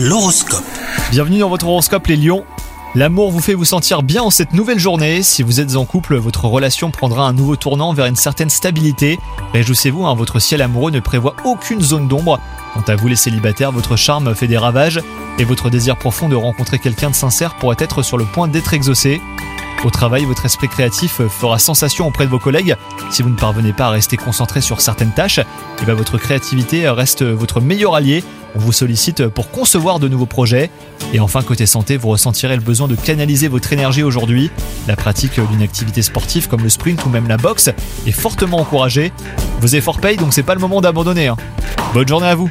L'horoscope. Bienvenue dans votre horoscope les lions. L'amour vous fait vous sentir bien en cette nouvelle journée. Si vous êtes en couple, votre relation prendra un nouveau tournant vers une certaine stabilité. Réjouissez-vous, hein, votre ciel amoureux ne prévoit aucune zone d'ombre. Quant à vous les célibataires, votre charme fait des ravages et votre désir profond de rencontrer quelqu'un de sincère pourrait être sur le point d'être exaucé. Au travail, votre esprit créatif fera sensation auprès de vos collègues. Si vous ne parvenez pas à rester concentré sur certaines tâches, eh ben, votre créativité reste votre meilleur allié. On vous sollicite pour concevoir de nouveaux projets. Et enfin, côté santé, vous ressentirez le besoin de canaliser votre énergie aujourd'hui. La pratique d'une activité sportive comme le sprint ou même la boxe est fortement encouragée. Vos efforts payent, donc c'est pas le moment d'abandonner. hein. Bonne journée à vous